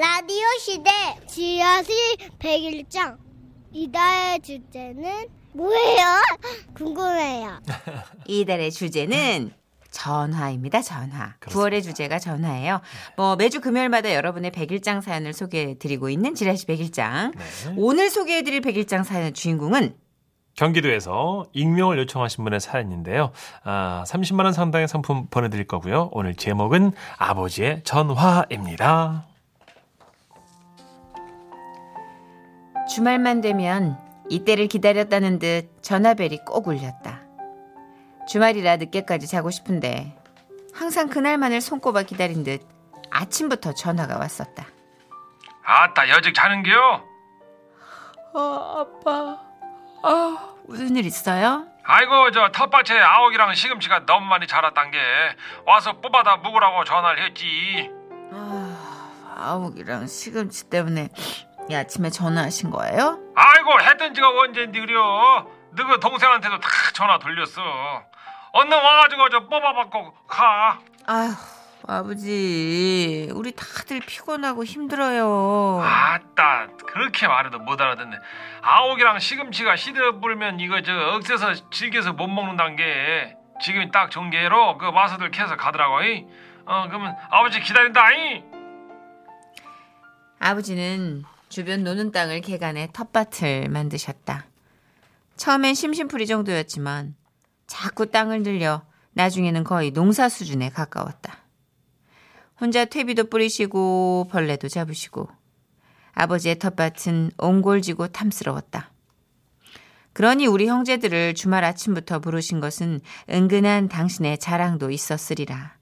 라디오 시대 지하실 101장 이달의 주제는 뭐예요? 궁금해요. 이달의 주제는 전화입니다. 전화. 그렇습니다. 9월의 주제가 전화예요. 뭐 매주 금요일마다 여러분의 101장 사연을 소개해 드리고 있는 지라시 101장. 네. 오늘 소개해 드릴 101장 사연의 주인공은 경기도에서 익명을 요청하신 분의 사연인데요. 아, 30만 원 상당의 상품 보내 드릴 거고요. 오늘 제목은 아버지의 전화입니다. 주말만 되면 이때를 기다렸다는 듯 전화벨이 꼭 울렸다. 주말이라 늦게까지 자고 싶은데 항상 그날만을 손꼽아 기다린 듯 아침부터 전화가 왔었다. 아따 여직 자는겨? 아, 아빠. 아, 무슨 일 있어요? 아이고 저 텃밭에 아욱이랑 시금치가 너무 많이 자랐단 게 와서 뽑아다 묵으라고 전화를 했지. 아, 아욱이랑 시금치 때문에 이 아침에 전화하신 거예요? 아이고 했던 지가 언젠데 그려. 너그 동생한테도 다 전화 돌렸어. 얼른 와가지고 저 뽑아받고 가. 아휴, 아버지, 우리 다들 피곤하고 힘들어요. 아따 그렇게 말해도 못 알아듣네. 아욱이랑 시금치가 시드 불면 이거 저 억세서 질겨서 못 먹는단 게 지금이 딱 정계로 그 마서들 캐서 가더라고. 이. 어 그러면 아버지 기다린다. 이. 아버지는 주변 노는 땅을 개간해 텃밭을 만드셨다. 처음엔 심심풀이 정도였지만 자꾸 땅을 늘려 나중에는 거의 농사 수준에 가까웠다. 혼자 퇴비도 뿌리시고 벌레도 잡으시고 아버지의 텃밭은 옹골지고 탐스러웠다. 그러니 우리 형제들을 주말 아침부터 부르신 것은 은근한 당신의 자랑도 있었으리라.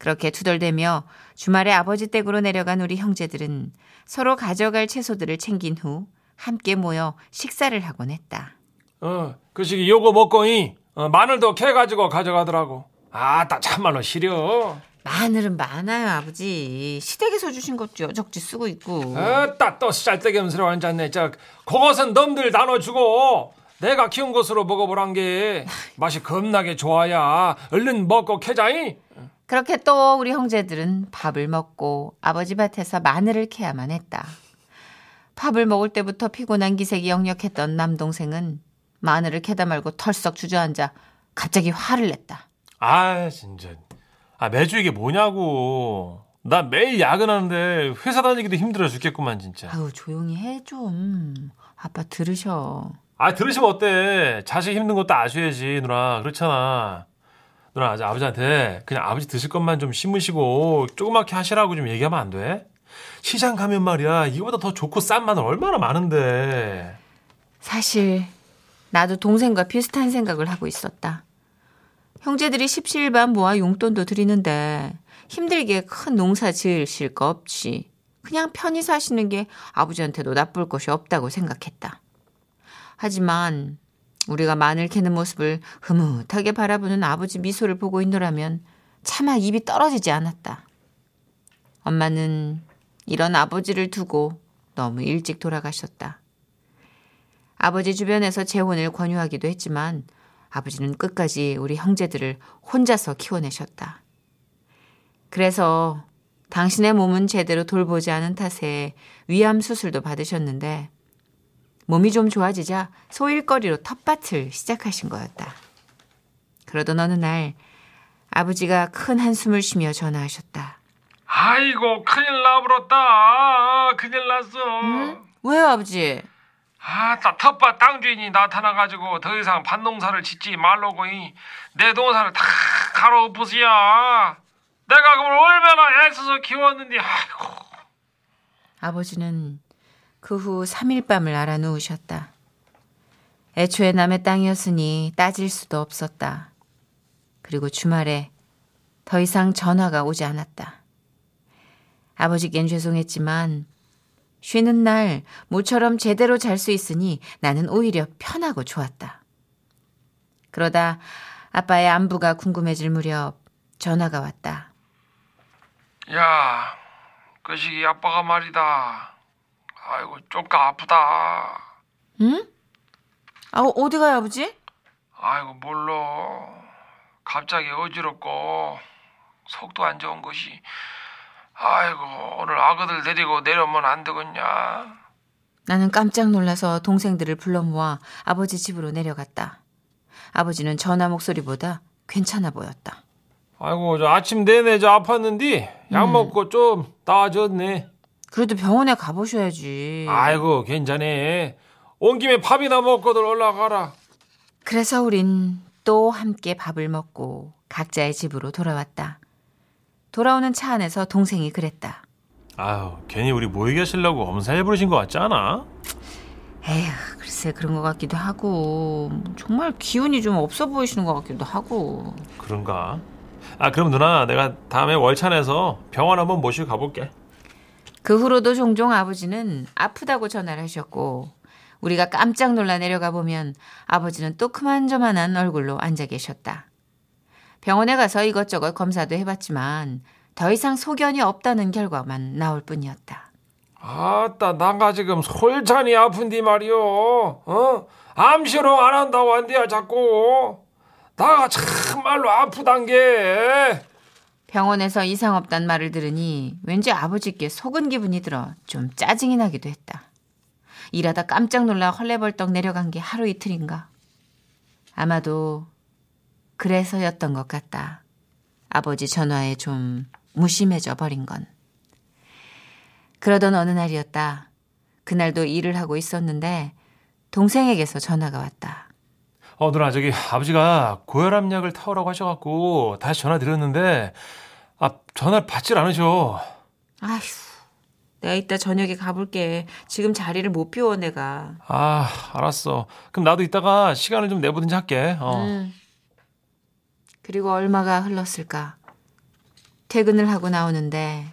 그렇게 투덜대며 주말에 아버지 댁으로 내려간 우리 형제들은 서로 가져갈 채소들을 챙긴 후 함께 모여 식사를 하곤 했다. 어, 그 시기 요거 먹고 이 어, 마늘도 캐 가지고 가져가더라고. 아따 참말로 시려. 마늘은 많아요, 아버지. 시댁에서 주신 것도 적지 쓰고 있고. 아따 또 쌀떼겸스러 앉았네. 저 그것은 넘들 나눠주고 내가 키운 것으로 먹어보란 게 맛이 겁나게 좋아야. 얼른 먹고 캐자이. 그렇게 또 우리 형제들은 밥을 먹고 아버지 밭에서 마늘을 캐야만 했다. 밥을 먹을 때부터 피곤한 기색이 역력했던 남동생은 마늘을 캐다 말고 털썩 주저앉아 갑자기 화를 냈다. 아 진짜. 아 매주 이게 뭐냐고. 나 매일 야근하는데 회사 다니기도 힘들어 죽겠구만 진짜. 아우 조용히 해 좀. 아빠 들으셔. 아 들으시면 어때? 자식 힘든 것도 아셔야지 누나 그렇잖아. 누나 아직 아버지한테 그냥 아버지 드실 것만 좀 심으시고 조그맣게 하시라고 좀 얘기하면 안 돼? 시장 가면 말이야 이거보다 더 좋고 싼 마늘 얼마나 많은데. 사실 나도 동생과 비슷한 생각을 하고 있었다. 형제들이 십시일반 모아 용돈도 드리는데 힘들게 큰 농사 지으실 거 없이 그냥 편히 사시는 게 아버지한테도 나쁠 것이 없다고 생각했다. 하지만 우리가 마늘 캐는 모습을 흐뭇하게 바라보는 아버지 미소를 보고 있노라면 차마 입이 떨어지지 않았다. 엄마는 이런 아버지를 두고 너무 일찍 돌아가셨다. 아버지 주변에서 재혼을 권유하기도 했지만 아버지는 끝까지 우리 형제들을 혼자서 키워내셨다. 그래서 당신의 몸은 제대로 돌보지 않은 탓에 위암 수술도 받으셨는데 몸이 좀 좋아지자 소일거리로 텃밭을 시작하신 거였다. 그러던 어느 날 아버지가 큰 한숨을 쉬며 전화하셨다. 아이고 큰일 나버렸다. 큰일 났어. 왜요 아버지? 아따 텃밭 땅 주인이 나타나가지고 더 이상 밭농사를 짓지 말라고 이 내 동산을 다 가로엎으시야. 내가 그걸 얼마나 애써서 키웠는데 아이고. 아버지는 그 후 3일 밤을 알아 누우셨다. 애초에 남의 땅이었으니 따질 수도 없었다. 그리고 주말에 더 이상 전화가 오지 않았다. 아버지께는 죄송했지만 쉬는 날 모처럼 제대로 잘 수 있으니 나는 오히려 편하고 좋았다. 그러다 아빠의 안부가 궁금해질 무렵 전화가 왔다. 야, 그 시기 아빠가 말이다. 아이고 쪼까 아프다. 응? 아, 어디 가요, 아버지? 아이고 몰라. 갑자기 어지럽고 속도 안 좋은 것이. 아이고 오늘 아그들 데리고 내려오면 안 되겠냐? 나는 깜짝 놀라서 동생들을 불러 모아 아버지 집으로 내려갔다. 아버지는 전화 목소리보다 괜찮아 보였다. 아이고 저 아침 내내 저 아팠는데 약 음. 먹고 좀 나아졌네. 그래도 병원에 가보셔야지. 아이고 괜찮네. 온 김에 밥이나 먹고들 올라가라. 그래서 우린 또 함께 밥을 먹고 각자의 집으로 돌아왔다. 돌아오는 차 안에서 동생이 그랬다. 아유 괜히 우리 모이게 하시려고 엄살해 부르신 것 같지 않아? 에휴, 글쎄 그런 것 같기도 하고 정말 기운이 좀 없어 보이시는 것 같기도 하고. 그런가? 아 그럼 누나 내가 다음에 월찬에서 병원 한번 모시고 가볼게. 그 후로도 종종 아버지는 아프다고 전화를 하셨고 우리가 깜짝 놀라 내려가 보면 아버지는 또 그만저만한 얼굴로 앉아 계셨다. 병원에 가서 이것저것 검사도 해봤지만 더 이상 소견이 없다는 결과만 나올 뿐이었다. 아따 나가 지금 솔찬이 아픈디 말이오. 어? 암시로 안 한다고 한대야 자꾸. 나가 참말로 아프단 게. 병원에서 이상 없단 말을 들으니 왠지 아버지께 속은 기분이 들어 좀 짜증이 나기도 했다. 일하다 깜짝 놀라 헐레벌떡 내려간 게 하루 이틀인가. 아마도 그래서였던 것 같다. 아버지 전화에 좀 무심해져 버린 건. 그러던 어느 날이었다. 그날도 일을 하고 있었는데 동생에게서 전화가 왔다. 어 누나 저기 아버지가 고혈압 약을 타오라고 하셔갖고 다시 전화 드렸는데 아 전화를 받질 않으셔. 아휴, 내가 이따 저녁에 가볼게. 지금 자리를 못 비워 내가. 아 알았어. 그럼 나도 이따가 시간을 좀 내보든지 할게. 어. 음. 그리고 얼마가 흘렀을까? 퇴근을 하고 나오는데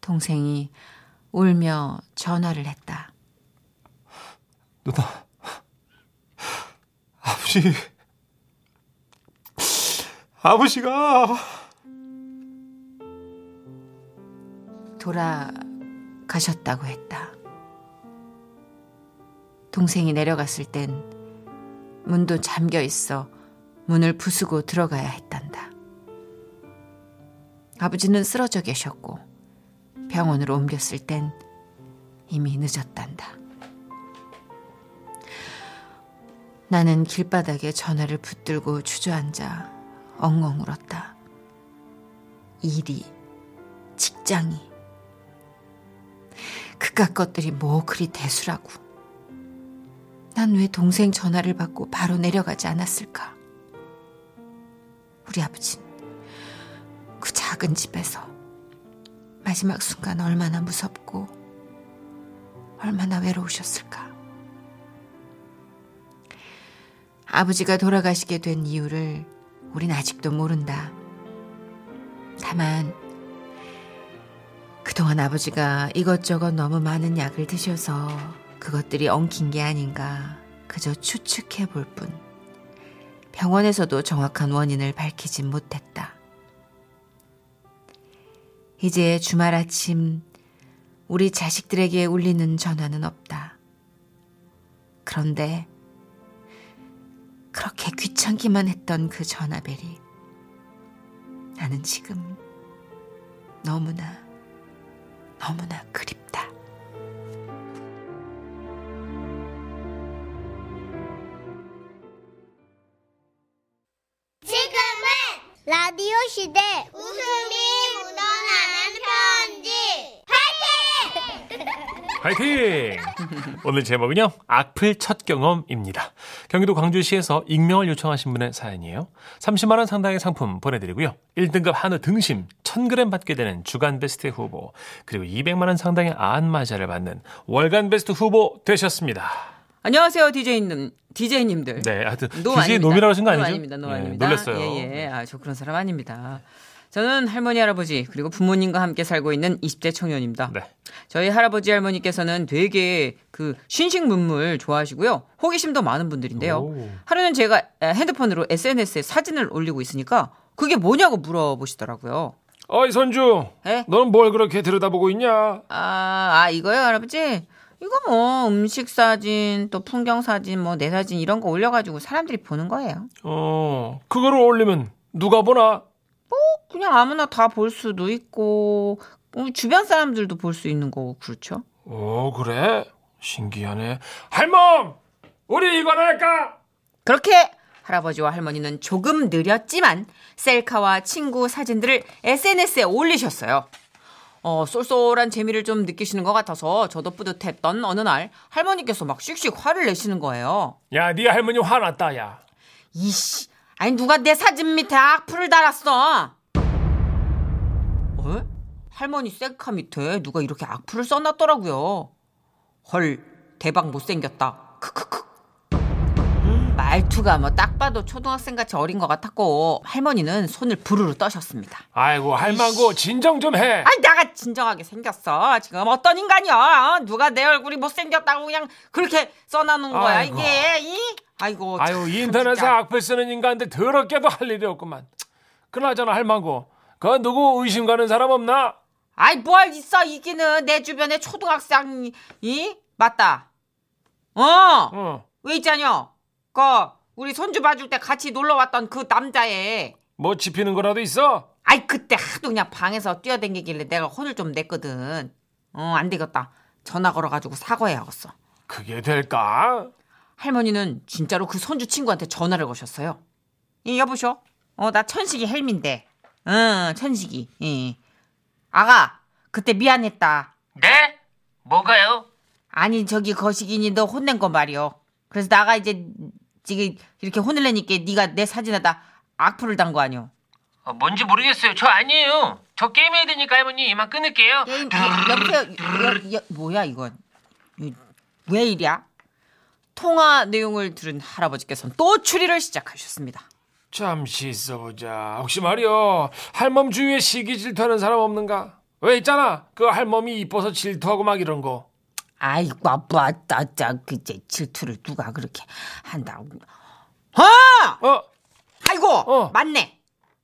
동생이 울며 전화를 했다. 누나 아버지 아버지가 돌아가셨다고 했다. 동생이 내려갔을 땐 문도 잠겨 있어 문을 부수고 들어가야 했단다. 아버지는 쓰러져 계셨고 병원으로 옮겼을 땐 이미 늦었단다. 나는 길바닥에 전화를 붙들고 주저앉아 엉엉 울었다. 일이, 직장이, 그깟 것들이 뭐 그리 대수라고. 난 왜 동생 전화를 받고 바로 내려가지 않았을까? 우리 아버진 그 작은 집에서 마지막 순간 얼마나 무섭고 얼마나 외로우셨을까? 아버지가 돌아가시게 된 이유를 우린 아직도 모른다. 다만 그동안 아버지가 이것저것 너무 많은 약을 드셔서 그것들이 엉킨 게 아닌가 그저 추측해 볼 뿐. 병원에서도 정확한 원인을 밝히진 못했다. 이제 주말 아침 우리 자식들에게 울리는 전화는 없다. 그런데 그렇게 귀찮기만 했던 그 전화벨이 나는 지금 너무나 너무나 그립다. 지금은 라디오 시대 웃음이 묻어나는 편지 파이팅! 오늘 제목은요, 악플 첫 경험입니다. 경기도 광주시에서 익명을 요청하신 분의 사연이에요. 30만원 상당의 상품 보내드리고요. 1등급 한우 등심 1000g 받게 되는 주간 베스트 후보, 그리고 200만원 상당의 안마자를 받는 월간 베스트 후보 되셨습니다. 안녕하세요, DJ님, DJ님들. 네, 하여튼, 노 DJ 아닙니다. 놈이라고 하신 거노 아니죠? 아닙니다. 노 네, 아닙니다. 놀랐어요. 예, 예. 아, 저 그런 사람 아닙니다. 저는 할머니, 할아버지, 그리고 부모님과 함께 살고 있는 20대 청년입니다. 네. 저희 할아버지, 할머니께서는 되게 그 신식 문물 좋아하시고요. 호기심도 많은 분들인데요. 오. 하루는 제가 핸드폰으로 SNS에 사진을 올리고 있으니까 그게 뭐냐고 물어보시더라고요. 어이, 손주. 에? 너는 뭘 그렇게 들여다보고 있냐? 아, 아, 이거요, 할아버지? 이거 뭐 음식 사진, 또 풍경 사진, 뭐 내 사진 이런 거 올려가지고 사람들이 보는 거예요. 어, 그거를 올리면 누가 보나? 그냥 아무나 다 볼 수도 있고 어, 주변 사람들도 볼 수 있는 거고 그렇죠. 오 그래? 신기하네. 할멈, 우리 이거 할까? 그렇게 할아버지와 할머니는 조금 느렸지만 셀카와 친구 사진들을 SNS에 올리셨어요. 어, 쏠쏠한 재미를 좀 느끼시는 것 같아서 저도 뿌듯했던 어느 날 할머니께서 막 씩씩 화를 내시는 거예요. 야, 네 할머니 화났다, 야. 이씨, 아니 누가 내 사진 밑에 악플을 달았어? 어? 할머니 셀카 밑에 누가 이렇게 악플을 써놨더라고요. 헐, 대박 못생겼다. 크크크. 말투가 뭐 딱 봐도 초등학생 같이 어린 것 같았고 할머니는 손을 부르르 떠셨습니다. 아이고, 할망구 진정 좀 해. 아니 내가 진정하게 생겼어. 지금 어떤 인간이야? 누가 내 얼굴이 못생겼다고 그냥 그렇게 써놔놓은 거야 아이고. 이게? 이? 아이고. 아유, 참, 인터넷에. 악플 쓰는 인간들 더럽게도 할 일이 없구만. 그나저나 할망구, 그 누구 의심 가는 사람 없나? 아이 뭘 있어 이기는 내 주변에 초등학생이 맞다. 어. 어. 왜 있잖여? 그 우리 손주 봐줄 때 같이 놀러 왔던 그 남자애. 뭐 집히는 거라도 있어? 아이 그때 하도 그냥 방에서 뛰어댕기길래 내가 혼을 좀 냈거든. 어 안 되겠다. 전화 걸어가지고 사과해야겠어. 그게 될까? 할머니는 진짜로 그 손주 친구한테 전화를 거셨어요. 이 여보쇼? 어 나 천식이 헬민데. 응 천식이. 예. 아가 그때 미안했다. 네? 뭐가요? 아니 저기 거식이니 너 혼낸 거 말이요. 그래서 나가 이제 지금 이렇게 혼을 내니까 네가 내 사진에다 악플을 단 거 아니요. 어, 뭔지 모르겠어요. 저 아니에요. 저 게임해야 되니까 할머니 이만 끊을게요. 게임 여- 여보세요. 여, 여, 뭐야 이건? 이- 왜 이랴? 통화 내용을 들은 할아버지께서는 또 추리를 시작하셨습니다. 잠시 있어보자. 혹시 말이여, 할멈 주위에 시기 질투하는 사람 없는가? 왜 있잖아. 그 할멈이 이뻐서 질투하고 막 이런 거. 아이고 아빠 짜 그제 질투를 누가 그렇게 한다고? 아! 어, 아이고 어. 맞네.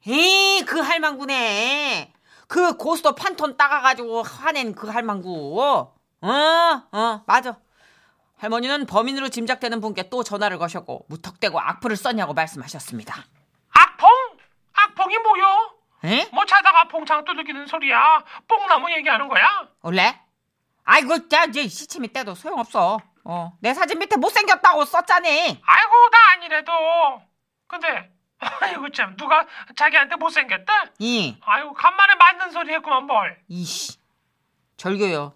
에이 그 할망구네. 그 고스톱 판톤 따가가지고 화낸 그 할망구. 어, 어, 맞아. 할머니는 범인으로 짐작되는 분께 또 전화를 거셨고 무턱대고 악플을 썼냐고 말씀하셨습니다. 악퐁? 악퐁이 뭐요? 에? 뭐 자다가 퐁창 두들기는 소리야. 뽕나무 얘기하는 거야? 원래? 아이고, 야, 이제 시침이 때도 소용없어. 어, 내 사진 밑에 못생겼다고 썼잖니. 아이고 나 아니래도. 근데 아이고 참 누가 자기한테 못생겼대? 이, 아이고 간만에 맞는 소리 했구만 뭘. 이씨, 절교요.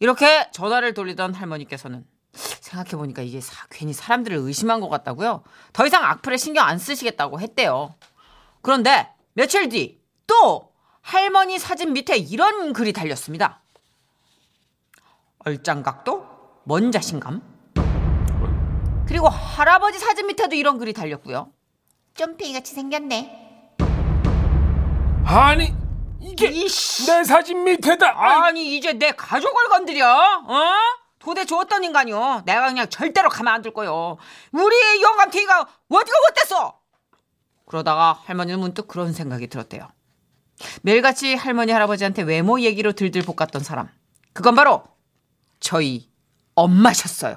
이렇게 전화를 돌리던 할머니께서는 생각해보니까 이게 사- 괜히 사람들을 의심한 것 같다고요. 더 이상 악플에 신경 안 쓰시겠다고 했대요. 그런데 며칠 뒤 또 할머니 사진 밑에 이런 글이 달렸습니다. 얼짱각도? 뭔 자신감? 그리고 할아버지 사진 밑에도 이런 글이 달렸고요. 점핑이같이 생겼네. 아니, 이게 이씨. 내 사진 밑에다. 아, 아니 이제 내 가족을 건드려? 어? 도대체 어떤 인간이요? 내가 그냥 절대로 가만 안 둘 거요. 우리 영감탱이가 어디가 못됐어? 그러다가 할머니는 문득 그런 생각이 들었대요. 매일같이 할머니 할아버지한테 외모 얘기로 들들 볶았던 사람. 그건 바로 저희 엄마셨어요.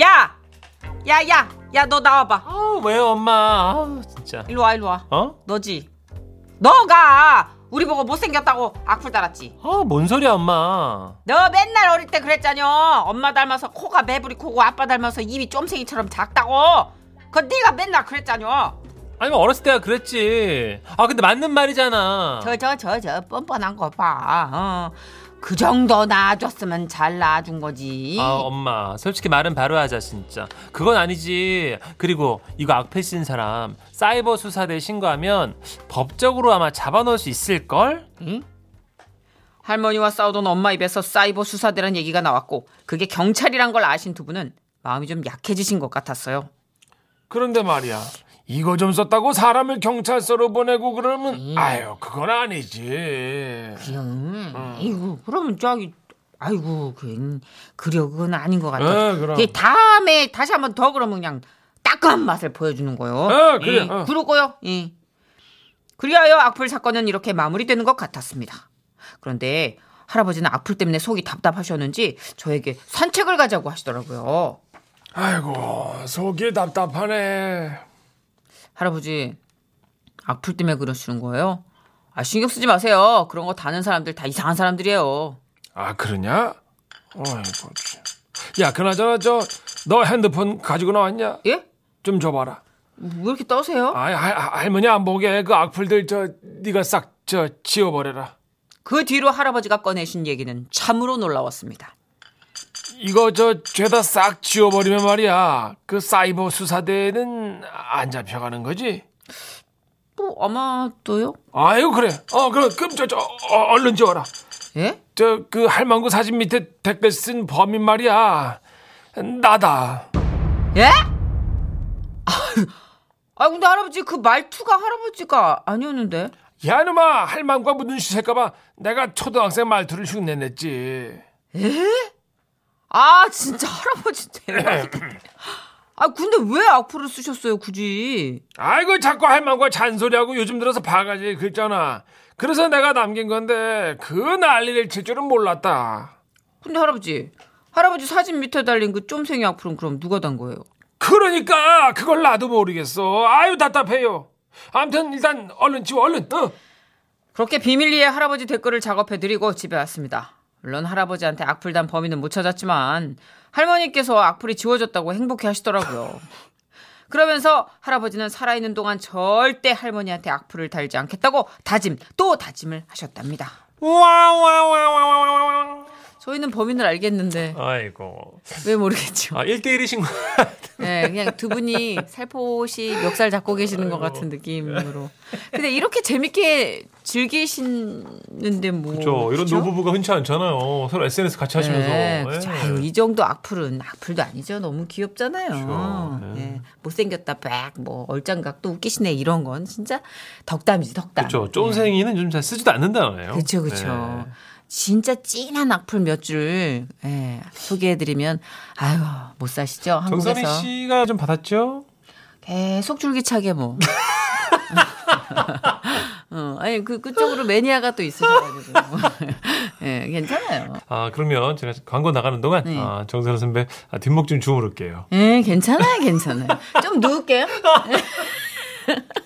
야! 야, 야! 야, 너 나와봐. 아, 왜 엄마? 아, 진짜. 일로 와, 일로 와. 어? 너지? 너가 우리 보고 못생겼다고 악플 달았지? 아, 뭔 소리야, 엄마? 너 맨날 어릴 때 그랬잖여. 엄마 닮아서 코가 매부리 코고 아빠 닮아서 입이 쫌생이처럼 작다고. 그 네가 맨날 그랬잖여. 아니, 뭐 어렸을 때가 그랬지. 아, 근데 맞는 말이잖아. 저 저 저 저 뻔뻔한 거 봐. 어. 그 정도 낳아줬으면 잘 낳아준 거지. 아, 엄마. 솔직히 말은 바로 하자, 진짜. 그건 아니지. 그리고 이거 악플 쓴 사람 사이버 수사대에 신고하면 법적으로 아마 잡아놓을 수 있을 걸? 응? 할머니와 싸우던 엄마 입에서 사이버 수사대란 얘기가 나왔고 그게 경찰이란 걸 아신 두 분은 마음이 좀 약해지신 것 같았어요. 그런데 말이야. 이거 좀 썼다고 사람을 경찰서로 보내고 그러면 음. 아유 그건 아니지. 음, 이고 그러면 저기 아이고 그 그려 그건 아닌 것 같아. 어, 그럼. 그 다음에 다시 한번 더 그러면 그냥 따끔한 맛을 보여주는 거요. 어, 그래, 예, 어. 그러고요. 예. 그리하여 악플 사건은 이렇게 마무리되는 것 같았습니다. 그런데 할아버지는 악플 때문에 속이 답답하셨는지 저에게 산책을 가자고 하시더라고요. 아이고 속이 답답하네. 할아버지, 악플 때문에 그러시는 거예요? 아, 신경 쓰지 마세요. 그런 거 다는 사람들 다 이상한 사람들이에요. 아 그러냐? 어이구 참. 야 그나저나 저 너 핸드폰 가지고 나왔냐? 예? 좀 줘봐라. 왜 이렇게 떠세요? 아 할, 할머니 안 보게 그 악플들 저 네가 싹 저 지워버려라. 그 뒤로 할아버지가 꺼내신 얘기는 참으로 놀라웠습니다. 이거 저 죄다 싹 지워버리면 말이야. 그 사이버 수사대는 안 잡혀가는 거지? 뭐, 아마도요? 아유 그래. 어 그럼 그럼 저, 저 어, 얼른 지워라. 예? 저 그 할망구 사진 밑에 댓글 쓴 범인 말이야. 나다. 예? 아, 근데 할아버지 그 말투가 할아버지가 아니었는데. 야 이놈아 할망구가 묻은 씻을까봐 내가 초등학생 말투를 흉내냈지. 아, 진짜 할아버지 대박이다. 아, 근데 왜 악플을 쓰셨어요, 굳이? 아이고 자꾸 할망구가 잔소리하고 요즘 들어서 바가지 긁잖아. 그래서 내가 남긴 건데 그 난리를 칠 줄은 몰랐다. 근데 할아버지, 할아버지 사진 밑에 달린 그 쫌생이 악플은 그럼 누가 단 거예요? 그러니까 그걸 나도 모르겠어. 아유 답답해요. 아무튼 일단 얼른 지워 얼른. 어. 그렇게 비밀리에 할아버지 댓글을 작업해드리고 집에 왔습니다. 물론 할아버지한테 악플 단 범인은 못 찾았지만 할머니께서 악플이 지워졌다고 행복해 하시더라고요. 그러면서 할아버지는 살아있는 동안 절대 할머니한테 악플을 달지 않겠다고 다짐 또 다짐을 하셨답니다. 와와와와와와. 저희는 범인을 알겠는데 아이고. 왜 모르겠죠. 아 1대1이신 거. 네, 그냥 두 분이 살포시 멱살 잡고 계시는 것 같은 느낌으로. 근데 이렇게 재밌게 즐기시는데 뭐. 저 이런 그쵸? 노부부가 흔치 않잖아요. 서로 SNS 같이 하시면서. 네, 예. 그쵸. 아유, 이 정도 악플은 악플도 아니죠. 너무 귀엽잖아요. 그쵸. 네. 예, 못생겼다, 빡, 뭐, 얼짱각 도 웃기시네, 이런 건 진짜 덕담이지, 덕담. 그렇죠. 쫀생이는 좀 잘 쓰지도 않는다네요. 그쵸. 네. 진짜 찐한 악플 몇 줄, 예, 소개해드리면, 아유, 못 사시죠? 정선희 한국에서. 씨가 좀 받았죠? 계속 줄기차게 뭐. 어, 아니, 그, 그쪽으로 매니아가 또 있으셔가지고. 예, 괜찮아요. 아 그러면 제가 광고 나가는 동안 네. 아, 정선희 선배 아, 뒷목 좀 주무를게요. 예, 괜찮아요, 괜찮아요. 좀 누울게요.